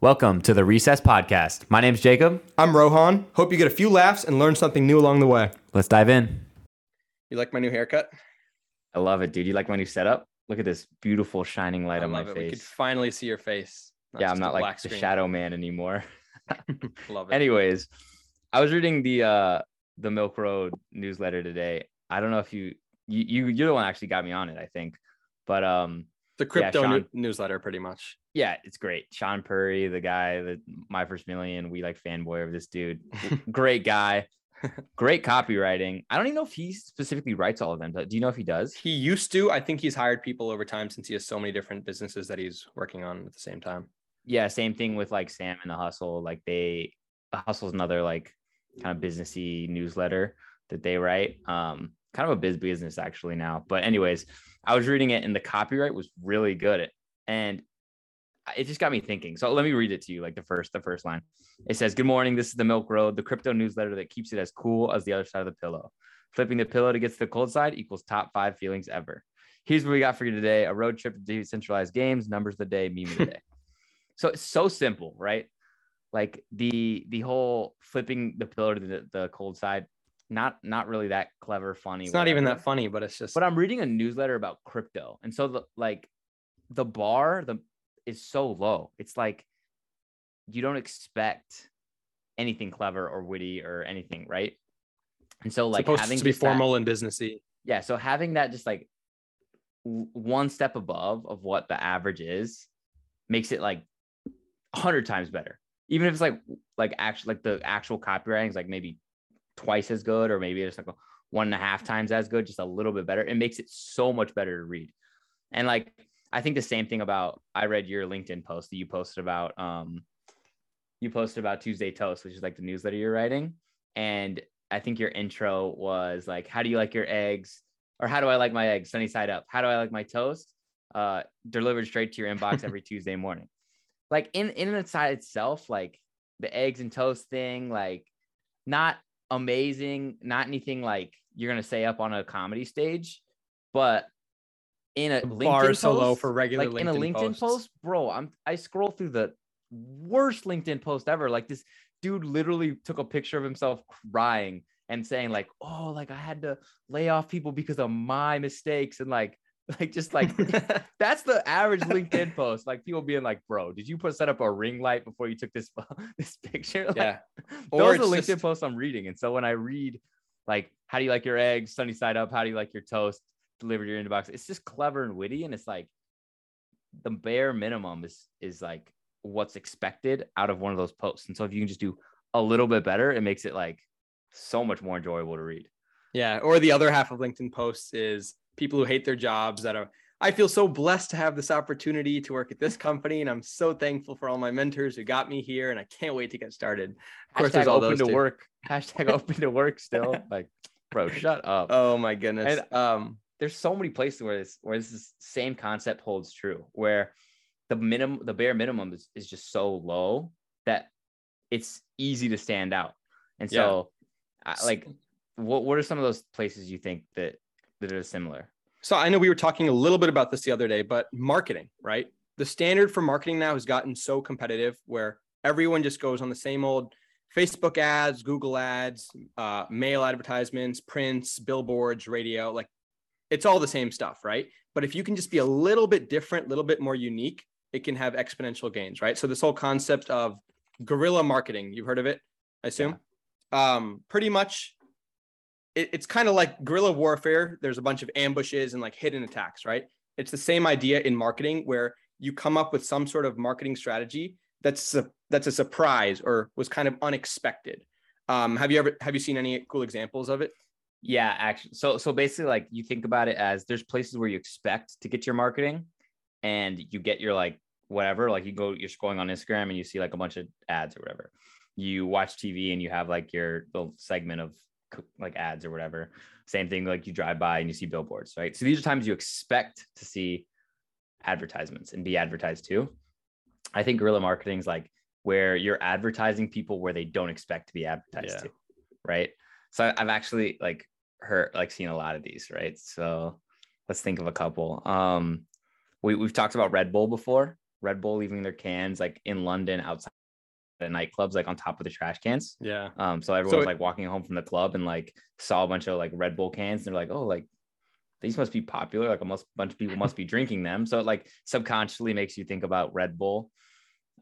Welcome to the Recess Podcast. My name's Jacob. I'm Rohan. Hope you get a few laughs and learn something new along the way. Let's dive in. You like my new haircut? I love it, dude. You like my new setup? Look at this beautiful shining light I on my love it. We could finally see your face. not Yeah, I'm not like black the shadow man anymore. love it. Anyways, I was reading the uh the Milk Road newsletter today. I don't know if you you, you you're the one that actually got me on it, I think. But um the crypto Sean- new- newsletter, pretty much. yeah, it's great. Shaan Puri, the guy that my first million, we like fanboy of this dude. great guy. Great copywriting. I don't even know if he specifically writes all of them. But do you know if he does? He used to. I think he's hired people over time since he has so many different businesses that he's working on at the same time. Yeah, same thing with like Sam and the Hustle. Like they, the Hustle's another like kind of businessy newsletter that they write. Um, kind of a biz business actually now. But anyways, I was reading it and the copyright was really good. And it just got me thinking. So let me read it to you, like the first, the first line. It says, "Good morning. This is the Milk Road, the crypto newsletter that keeps it as cool as the other side of the pillow. Flipping the pillow to get to the cold side equals top five feelings ever. Here's what we got for you today: a road trip to decentralized games, numbers the day, meme of the day. so it's so simple, right? Like the the whole flipping the pillow to the, the cold side, not not really that clever, funny. It's not even that funny, but it's just. but I'm reading a newsletter about crypto, and so the like the bar the is so low. It's like you don't expect anything clever or witty or anything, right? And so like supposed having to be just that- formal and businessy. yeah, so having that just like one step above of what the average is makes it like a hundred times better. Even if it's like like actually like the actual copywriting is like maybe twice as good or maybe it's like one and a half times as good, just a little bit better. It makes it so much better to read. And like I think the same thing about I read your LinkedIn post that you posted about um you posted about Tuesday Toast, which is like the newsletter you're writing. And I think your intro was like, how do you like your eggs? Or how do I like my eggs? Sunny side up. How do I like my toast? Uh, delivered straight to your inbox every Tuesday morning. Like in in and side itself, like the eggs and toast thing, like not amazing, not anything like you're gonna say up on a comedy stage, but in a LinkedIn bar is so low for regular like in a LinkedIn LinkedIn posts. post, bro. I'm I scroll through the worst LinkedIn post ever. Like this dude literally took a picture of himself crying and saying like, "Oh, like I had to lay off people because of my mistakes," and like, like just like that's the average LinkedIn post. Like people being like, "Bro, did you put set up a ring light before you took this this picture?" Like, yeah. those are the LinkedIn just- posts I'm reading. And so when I read like, how do you like your eggs? Sunny side up. How do you like your toast? Delivered to your inbox. It's just clever and witty. And it's like the bare minimum is is like what's expected out of one of those posts. And so if you can just do a little bit better, it makes it like so much more enjoyable to read. Yeah. Or the other half of LinkedIn posts is people who hate their jobs that are, I feel so blessed to have this opportunity to work at this company. And I'm so thankful for all my mentors who got me here. And I can't wait to get started. Of course, Hashtag there's all open those to too. work. Hashtag open to work still. Like, bro, shut up. Oh my goodness. And- um, there's so many places where this where this is- same concept holds true where the minimum the bare minimum is, is just so low that it's easy to stand out and so I, like what, what are some of those places you think that that are similar So I know we were talking a little bit about this the other day, but marketing, right? The standard for marketing now has gotten so competitive where everyone just goes on the same old Facebook ads, Google ads, uh, mail advertisements, prints, billboards, radio. Like it's all the same stuff, right? But if you can just be a little bit different, a little bit more unique, it can have exponential gains, right? So this whole concept of guerrilla marketing, you've heard of it, I assume. Um, pretty much it, it's kind of like guerrilla warfare. There's a bunch of ambushes and like hidden attacks, right? It's the same idea in marketing where you come up with some sort of marketing strategy that's a, that's a surprise or was kind of unexpected. Um, have you ever have you seen any cool examples of it? yeah actually so so basically like you think about it as there's places where you expect to get your marketing and you get your like whatever like you go you're scrolling on instagram and you see like a bunch of ads or whatever you watch tv and you have like your little segment of like ads or whatever same thing like you drive by and you see billboards right so these are times you expect to see advertisements and be advertised to i think guerrilla marketing is like where you're advertising people where they don't expect to be advertised Yeah. to right so I've actually like heard like seen a lot of these, right? So let's think of a couple. Um we, we've talked about Red Bull before. Red Bull leaving their cans like in London outside the nightclubs, like on top of the trash cans. Yeah. Um, so everyone was like walking home from the club and like saw a bunch of like Red Bull cans. And they're like, oh, like these must be popular. Like a must, bunch of people must be drinking them. So it like subconsciously makes you think about Red Bull.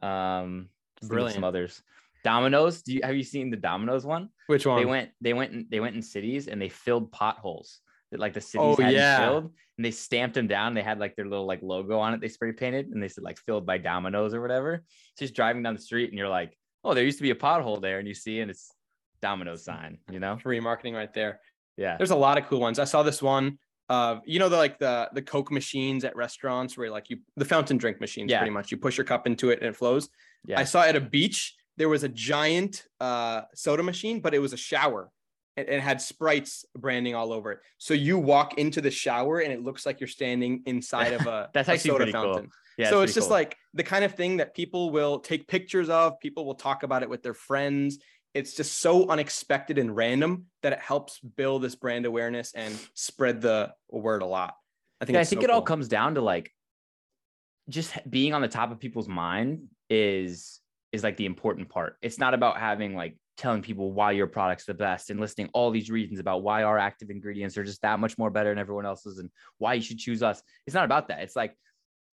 Um, just think of Brilliant. Some others. Domino's. Do you have you seen the Domino's one? Which one? They went, they went, in, they went in cities and they filled potholes that like the cities Oh, hadn't yeah. filled, and they stamped them down. They had like their little like logo on it. They spray painted, and they said like filled by dominoes or whatever. So just driving down the street, and you're like, oh, there used to be a pothole there, and you see, and it's Domino's sign. You know? Free marketing right there. Yeah. There's a lot of cool ones. I saw this one of you know the like the the Coke machines at restaurants where like you the fountain drink machines Yeah. pretty much. You push your cup into it and it flows. Yeah. I saw at a beach there was a giant uh soda machine, but it was a shower. And it had Sprites branding all over it. So you walk into the shower and it looks like you're standing inside of a, That's a actually soda pretty cool. fountain. Yeah. so pretty it's just cool. like the kind of thing that people will take pictures of, people will talk about it with their friends. It's just so unexpected and random that it helps build this brand awareness and spread the word a lot. I think yeah, I think so it all comes down to like just being on the top of people's mind is is like the important part. It's not about having like telling people why your product's the best and listing all these reasons about why our active ingredients are just that much more better than everyone else's and why you should choose us. It's not about that. It's like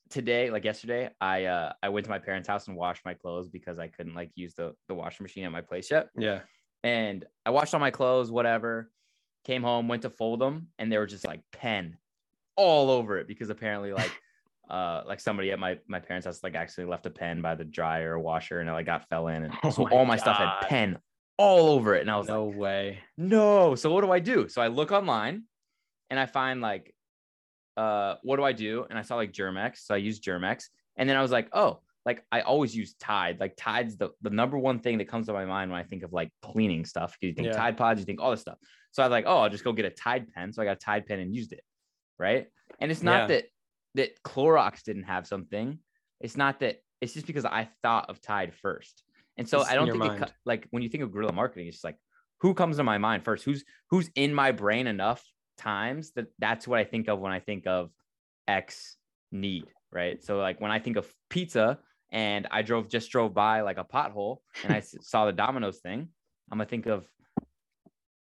today, like yesterday, I uh I went to my parents' house and washed my clothes because I couldn't like use the the washing machine at my place yet Yeah. and I washed all my clothes, whatever. Came home, went to fold them, and they were just like pen all over it because apparently, like, uh, like somebody at my my parents' house like actually left a pen by the dryer or washer, and it like got fell in, and Oh so my all my stuff had pen all over it, and I was No like, way. no. So what do I do? So I look online, and I find like, uh, what do I do? And I saw like Germ-X, so I used Germ-X, and then I was like, oh, like I always use Tide. Like Tide's the the number one thing that comes to my mind when I think of like cleaning stuff. Because you think Yeah. Tide Pods, you think all this stuff. So I was like, oh, I'll just go get a Tide pen. So I got a Tide pen and used it, right? And it's not Yeah. that that Clorox didn't have something. It's not that. It's just because I thought of Tide first. And so It's I don't think it like when you think of guerrilla marketing, it's just like who comes to my mind first? Who's who's in my brain enough times that that's what I think of when I think of X need, right? So like when I think of pizza and I drove just drove by like a pothole and I saw the Domino's thing, I'm gonna think of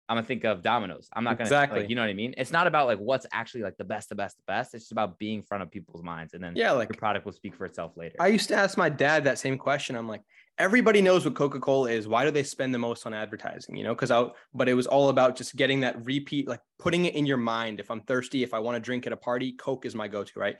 I'm gonna think of Domino's. I'm not gonna Exactly. like you know what I mean. It's not about like what's actually like the best, the best, the best. It's just about being in front of people's minds, and then Yeah, like your product will speak for itself later. I used to ask my dad that same question. I'm like, everybody knows what Coca-Cola is. Why do they spend the most on advertising? You know, because I but it was all about just getting that repeat, like putting it in your mind. If I'm thirsty, if I want to drink at a party, Coke is my go-to, right?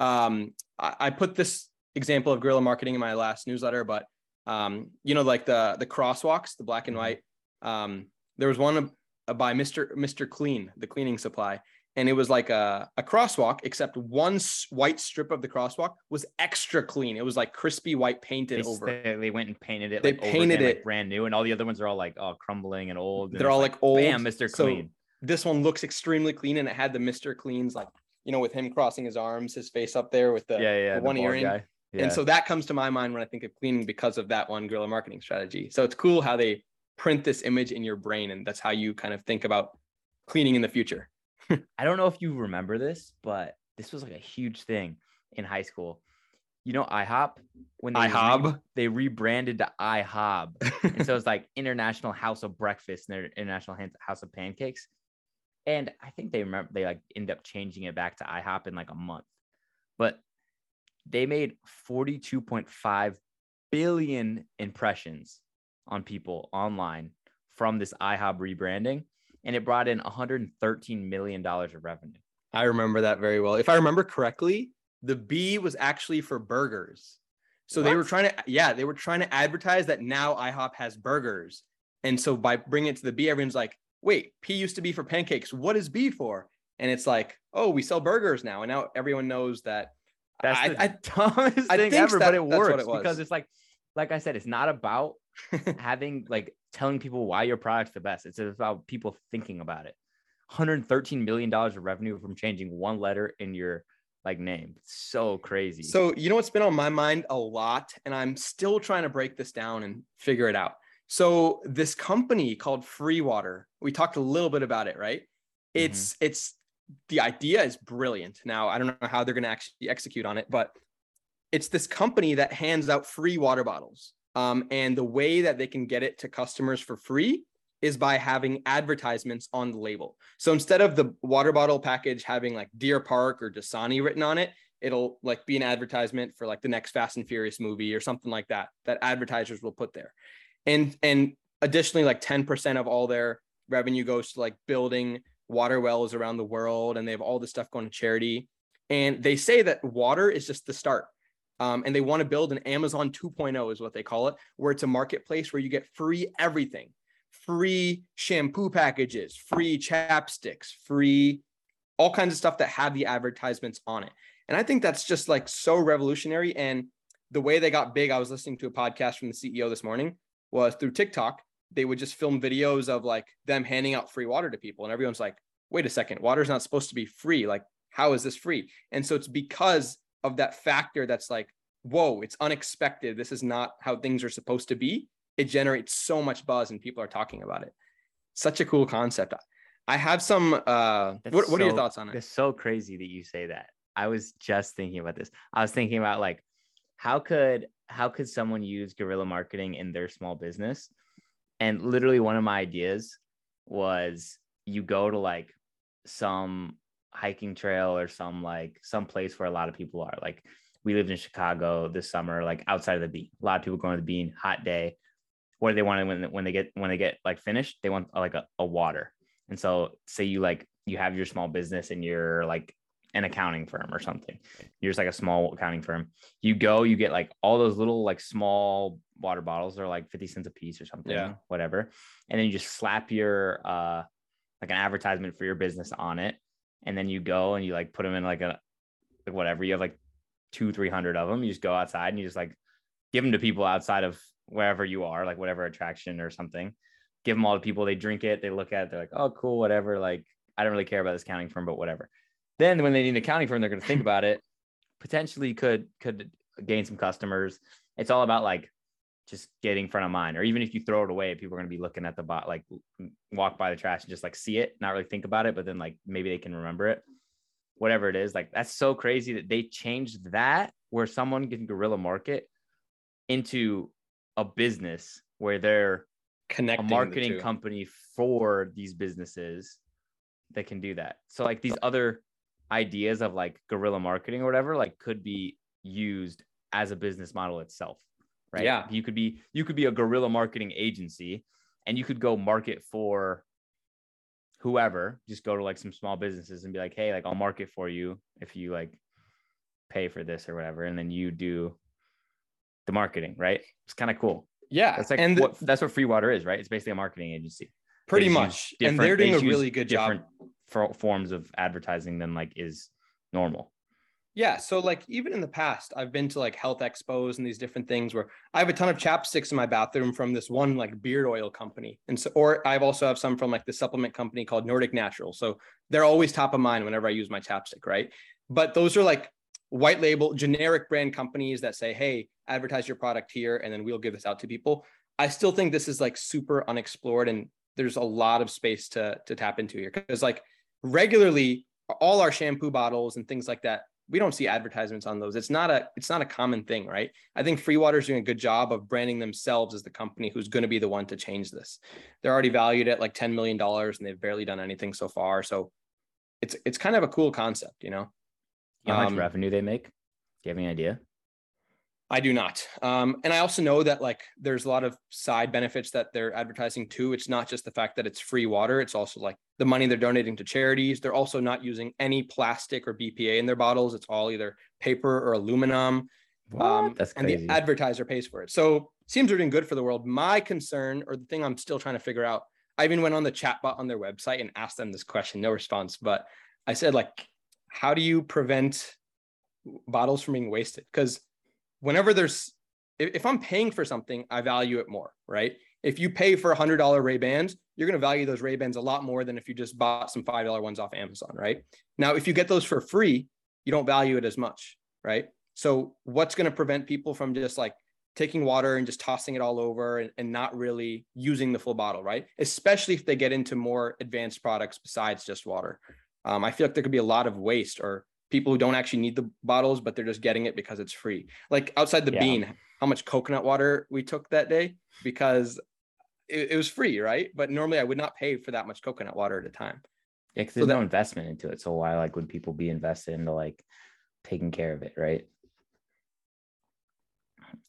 Um, I, I put this example of guerrilla marketing in my last newsletter, but um, you know, like the the crosswalks, the black and Mhm. white. Um, there was one uh, by Mr. Mr. Clean, the cleaning supply and it was like a, a crosswalk except one s- white strip of the crosswalk was extra clean it was like crispy white painted they, over they, went and painted it. They like, painted again, like, it- brand new, and all the other ones are all like oh crumbling and old. and They're all, like, old. Bam, So- Clean. this one looks extremely clean and it had the mr cleans like you know with him crossing his arms his face up there with the, yeah, yeah, the the one earring guy. Yeah. and so that comes to my mind when i think of cleaning because of that one guerrilla marketing strategy so it's cool how they print this image in your brain and that's how you kind of think about cleaning in the future. I don't know if you remember this, but this was like a huge thing in high school. You know, IHOP? When they re- they rebranded to ihop and so it's like International House of Breakfast and their International House of Pancakes. And I think they remember they like end up changing it back to IHOP in like a month, but they made forty two point five billion impressions on people online from this IHOB rebranding, and it brought in 113 million dollars of revenue. I remember that very well. If I remember correctly, the B was actually for burgers. So they were trying to, yeah, they were trying to advertise that now IHOP has burgers. And so by bringing it to the B, everyone's like, wait, P used to be for pancakes. What is B for? And it's like, oh, we sell burgers now. And now everyone knows that. That's I- the I- dumbest I thing think ever, that- but it works it because it's like, like I said, it's not about having like telling people why your product's the best. It's about people thinking about it. 113 million dollars of revenue from changing one letter in your like name. So crazy. So, you know what's been on my mind a lot, and I'm still trying to break this down and figure it out. So, this company called Free Water, we talked a little bit about it, right? Mm-hmm. It's it's the idea is brilliant. Now, I don't know how they're going to actually execute on it, but it's this company that hands out free water bottles. Um, and the way that they can get it to customers for free is by having advertisements on the label. So instead of the water bottle package having like Deer Park or Dasani written on it, it'll like be an advertisement for like the next Fast and Furious movie or something like that that advertisers will put there. And and additionally like 10% of all their revenue goes to like building water wells around the world and they have all this stuff going to charity. And they say that water is just the start. Um, and they want to build an Amazon 2.0 is what they call it, where it's a marketplace where you get free everything, free shampoo packages, free chapsticks, free all kinds of stuff that have the advertisements on it. And I think that's just like so revolutionary. And the way they got big, I was listening to a podcast from the CEO this morning was through TikTok. They would just film videos of like them handing out free water to people. And everyone's like, wait a second, water's not supposed to be free. Like, how is this free? And so it's because of that factor that's like, whoa, it's unexpected. This is not how things are supposed to be. It generates so much buzz and people are talking about it. Such a cool concept. I have some uh what, what are your thoughts on it? It's so crazy that you say that. I was just thinking about this. I was thinking about like how could how could someone use guerrilla marketing in their small business? And literally one of my ideas was you go to like some hiking trail or some like some place where a lot of people are. Like we lived in Chicago this summer, like outside of the bean. A lot of people going to the bean, hot day. What do they want when when they get when they get like finished? They want like a, a water. And so say you like you have your small business and you're like an accounting firm or something. You're just like a small accounting firm. You go, you get like all those little like small water bottles. They're like 50 cents a piece or something, yeah. whatever. And then you just slap your uh like an advertisement for your business on it. And then you go and you like put them in like a like whatever. You have like two, three hundred of them. You just go outside and you just like give them to people outside of wherever you are, like whatever attraction or something. Give them all to people. They drink it. They look at it. They're like, oh, cool, whatever. Like, I don't really care about this accounting firm, but whatever. Then when they need an accounting firm, they're going to think about it. Potentially could could gain some customers. It's all about like just getting front of mind, or even if you throw it away, people are going to be looking at the bot, like walk by the trash and just like see it, not really think about it, but then like maybe they can remember it, whatever it is. Like that's so crazy that they changed that where someone can guerrilla market into a business where they're connecting a marketing company for these businesses that can do that. So like these other ideas of like guerrilla marketing or whatever like could be used as a business model itself right? Yeah. You could be you could be a guerrilla marketing agency and you could go market for whoever. Just go to like some small businesses and be like hey like i'll market for you if you like pay for this or whatever. And then you do the marketing right? It's kind of cool. Yeah that's like and what the, that's what free water is right? It's basically a marketing agency. Pretty much and they're doing they a really good job. Different forms of advertising than like is normal yeah so like even in the past i've been to like health expos and these different things where i have a ton of chapsticks in my bathroom from this one like beard oil company. And so or i've also have some from like the supplement company called nordic natural. So they're always top of mind whenever i use my chapstick right? But those are like white label generic brand companies that say hey advertise your product here and then we'll give this out to people. I still think this is like super unexplored and there's a lot of space to to tap into here. Because like regularly all our shampoo bottles and things like that we don't see advertisements on those. It's not a it's not a common thing right? I think free water is doing a good job of branding themselves as the company who's going to be the one to change this. They're already valued at like 10 million dollars and they've barely done anything so far. So it's it's kind of a cool concept you know how much um, revenue they make? Do you have any idea I do not. Um, and I also know that like there's a lot of side benefits that they're advertising too. It's not just the fact that it's free water. It's also like the money they're donating to charities. They're also not using any plastic or BPA in their bottles. It's all either paper or aluminum. Um, That's crazy. And the advertiser pays for it. So seems they're doing good for the world. My concern or the thing I'm still trying to figure out, I even went on the chatbot on their website and asked them this question, no response. But I said, like, how do you prevent bottles from being wasted? Because whenever there's if, I'm paying for something, I value it more, right? If you pay for a hundred dollar Ray Bans, you're going to value those Ray Bans a lot more than if you just bought some five dollar ones off Amazon, right? Now, if you get those for free, you don't value it as much, right? So, what's going to prevent people from just like taking water and just tossing it all over and, and not really using the full bottle, right? Especially if they get into more advanced products besides just water. Um, I feel like there could be a lot of waste or people who don't actually need the bottles, but they're just getting it because it's free. Like outside the Yeah. bean, how much coconut water we took that day because it, it was free, right? But normally I would not pay for that much coconut water at a time. Yeah, because So there's that- no investment into it. So why like would people be invested into like taking care of it, right?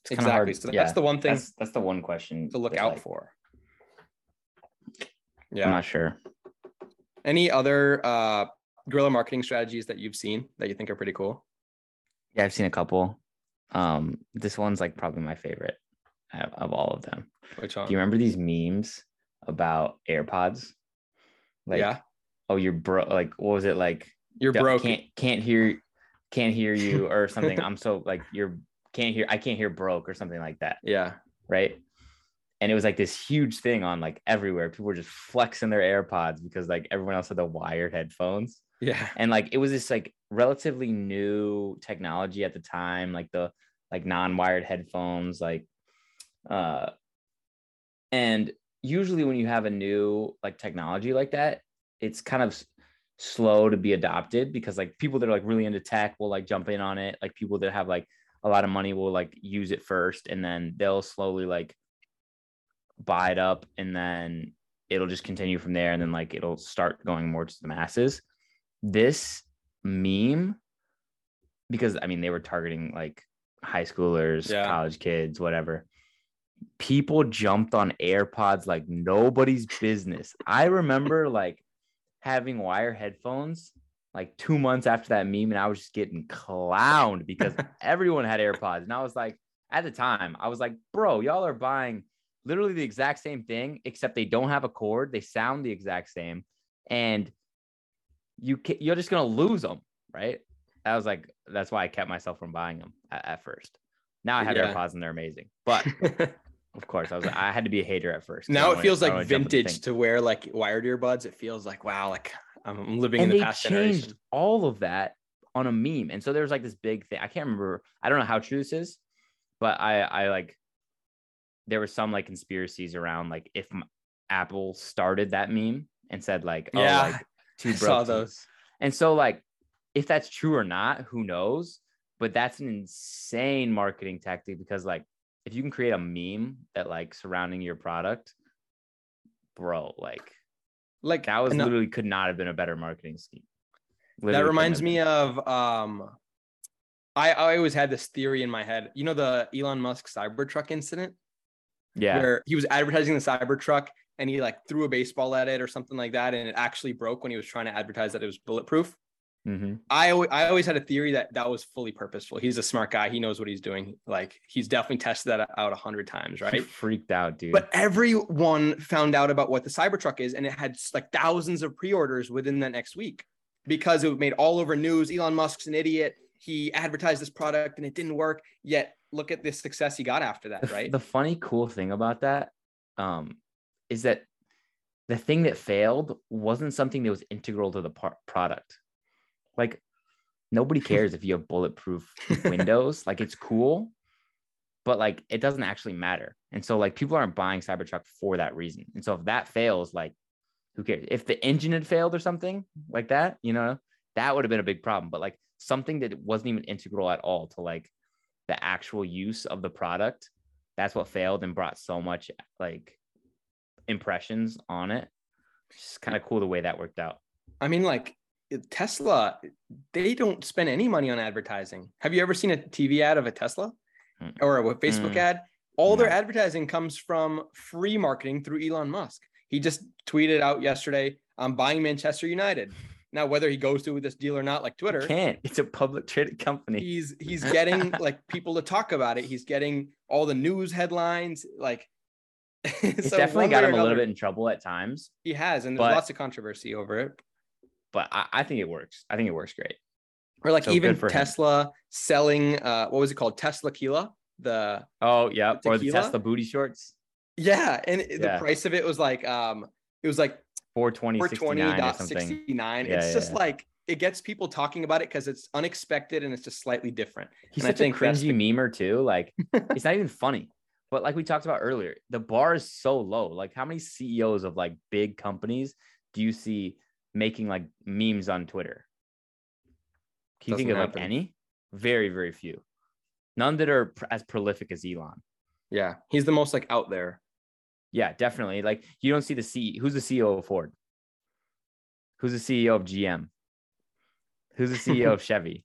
It's exactly. hard- So yeah, that's the one thing That's that's the one question to look out like, for. I'm Yeah. not sure. Any other uh guerrilla marketing strategies that you've seen that you think are pretty cool? Yeah, I've seen a couple. Um, this one's like probably my favorite of, of all of them. Which one? Do you remember these memes about AirPods? Like, yeah. oh, you're bro. Like, what was it like? You're "Don't- broke. Can't can't hear, can't hear you or something. I'm so like you're can't hear. I can't hear broke or something like that. Yeah. right? And it was like this huge thing on like everywhere. People were just flexing their AirPods because like everyone else had the wired headphones. Yeah. And like it was this like relatively new technology at the time, like the like non-wired headphones, like uh and usually when you have a new like technology like that, it's kind of slow to be adopted because like people that are like really into tech will like jump in on it. Like people that have like a lot of money will like use it first and then they'll slowly like buy it up and then it'll just continue from there and then like it'll start going more to the masses. This meme, because I mean they were targeting like high schoolers, Yeah. college kids, whatever. People jumped on AirPods like nobody's business. I remember like having wire headphones like two months after that meme, and I was just getting clowned because everyone had AirPods. And I was like, at the time, I was like, bro, y'all are buying literally the exact same thing, except they don't have a cord. They sound the exact same, and you can, you're just gonna lose them, right? I was like, that's why I kept myself from buying them at, at first. Now I have Yeah. AirPods and they're amazing, but of course, I was like, I had to be a hater at first. Now it feels like wanna jump with the vintage to wear like wired earbuds. It feels like wow, like I'm living and in the they past changed generation. all of that on a meme and so there was like this big thing i can't remember i don't know how true this is but i i like there were some like conspiracies around like if apple started that meme and said like oh Yeah, like two I saw those. and so like if that's true or not who knows? But that's an insane marketing tactic because like if you can create a meme that like surrounding your product bro like Like that was literally could not have been a better marketing scheme. That Literally couldn't reminds me of um I, I always had this theory in my head. You know the Elon Musk Cybertruck incident? Yeah. Where he was advertising the Cybertruck and he like threw a baseball at it or something like that and it actually broke when he was trying to advertise that it was bulletproof. hmm I always, I always had a theory that that was fully purposeful. He's a smart guy. He knows what he's doing. Like he's definitely tested that out a hundred times, He right? freaked out, dude. But everyone found out about what the Cybertruck is, and it had like thousands of pre-orders within that next week because it made all over news. Elon Musk's an idiot. He advertised this product and it didn't work. Yet look at the success he got after that, right? the funny, cool thing about that um, is that the thing that failed wasn't something that was integral to the par- product. Like nobody cares if you have bulletproof windows. Like it's cool, but like it doesn't actually matter. And so like people aren't buying Cybertruck for that reason. And so if that fails, like who cares? If the engine had failed or something like that, you know, that would have been a big problem. But like something that wasn't even integral at all to like the actual use of the product, that's what failed and brought so much like impressions on it. It's kind of cool the way that worked out. I mean, like Tesla, they don't spend any money on advertising. Have you ever seen a TV ad of a Tesla Mm. or a Facebook Mm. ad? All their advertising comes from free marketing through Elon Musk. He just tweeted out yesterday, I'm buying Manchester United. Now, whether he goes through with this deal or not, like Twitter, You can't. It's a public traded company. he's he's getting like people to talk about it. He's getting all the news headlines. Like It's so definitely got him a little bit in trouble at times, He has, and there's but- lots of controversy over it. but I, I think it works. I think it works great. Or like So even for him. Tesla selling uh what was it called? Teslaquila. The Oh yeah, or the? Tesla booty shorts, yeah, and it- the price of it was like um it was like 420, 69 420.69. Yeah, it's yeah, just yeah. like it gets people talking about it because it's unexpected and it's just slightly different. He's And such a cringy memer too. Like it's not even funny. But like we talked about earlier, the bar is so low. Like how many CEOs of like big companies do you see making like memes on Twitter? Can you think of Doesn't like any? Very, very few. None that are pr- as prolific as Elon. Yeah, he's the most like out there. Yeah, definitely. Like you don't see the C. Who's the CEO of Ford? Who's the CEO of GM? Who's the CEO of Chevy?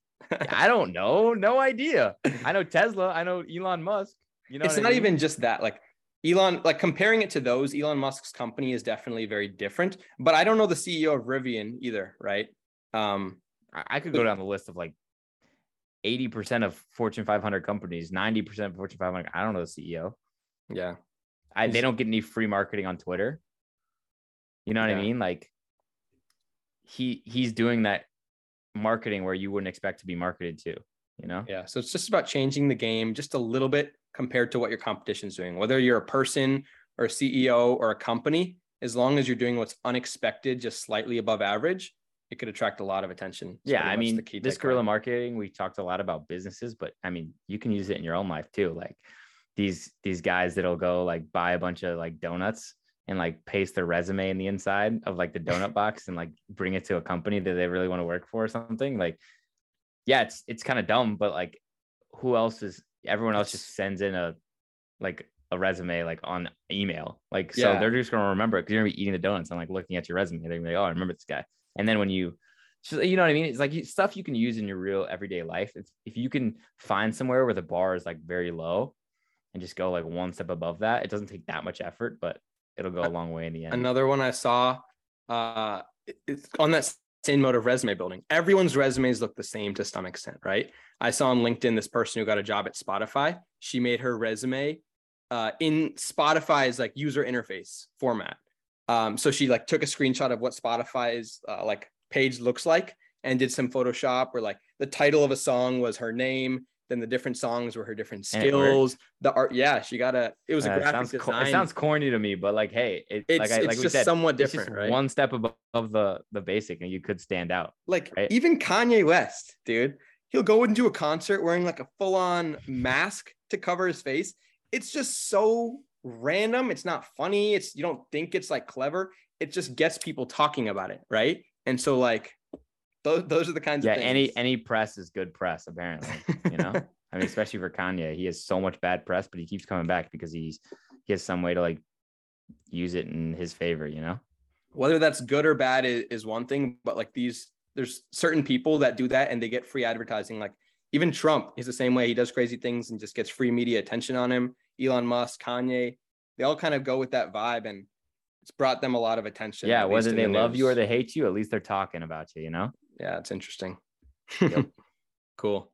I don't know. No idea. I know Tesla. I know Elon Musk. You know, it's what I not mean? even just that. Like Elon, like comparing it to those, Elon Musk's company is definitely very different. But I don't know the CEO of Rivian either, right? Um, I I could go down the list of like 80% of Fortune 500 companies, 90% of Fortune 500. I don't know the CEO. yeah, I, they don't get any free marketing on Twitter. You know what Yeah. I mean? Like he he's doing that marketing where you wouldn't expect to be marketed to, you know? yeah. So it's just about changing the game just a little bit compared to what your competition's doing. Whether you're a person or a CEO or a company, as long as you're doing what's unexpected, just slightly above average, it could attract a lot of attention. It's yeah, I mean, this guerrilla marketing, we talked a lot about businesses, but I mean, you can use it in your own life too. Like these these guys that'll go like buy a bunch of like donuts and like paste their resume in the inside of like the donut box and like bring it to a company that they really want to work for or something. Like, yeah, it's it's kind of dumb, but like, who else is? Everyone else just sends in a like a resume like on email. Like, so Yeah. they're just gonna remember it because you're gonna be eating the donuts and like looking at your resume. They're gonna be like, oh, I remember this guy. And then when you so you know what I mean? It's like stuff you can use in your real everyday life. If if you can find somewhere where the bar is like very low and just go like one step above that, it doesn't take that much effort, but it'll go a long way in the end. Another one I saw uh, it's on that same mode of resume building. Everyone's resumes look the same to some extent, right? I saw on LinkedIn this person who got a job at Spotify. She made her resume uh, in Spotify's like user interface format. Um, so she like took a screenshot of what Spotify's uh, like page looks like and did some Photoshop where like the title of a song was her name, then the different songs were her different And it worked? skills. The art, yeah, she got a. It was a Uh, it graphic sounds co- design. it sounds corny to me, but like, hey, it, it's like I, it's like we just said, somewhat different, just right? one step above the the basic, and you could stand out. like right? even Kanye West, dude, he'll go into a concert wearing like a full-on mask to cover his face. It's just so random. It's not funny. It's you don't think it's like clever. It just gets people talking about it, right? And so like those those are the kinds Yeah, of things. any any press is good press, apparently. You know, I mean, especially for Kanye, he has so much bad press, but he keeps coming back because he's he has some way to like use it in his favor. You know. whether that's good or bad is, is one thing, but like these, there's certain people that do that and they get free advertising. Like even Trump is the same way. He does crazy things and just gets free media attention on him. Elon Musk, Kanye, they all kind of go with that vibe and it's brought them a lot of attention. Yeah, whether they the love you or they hate you, at least they're talking about you. You know. Yeah, it's interesting. Yep. cool.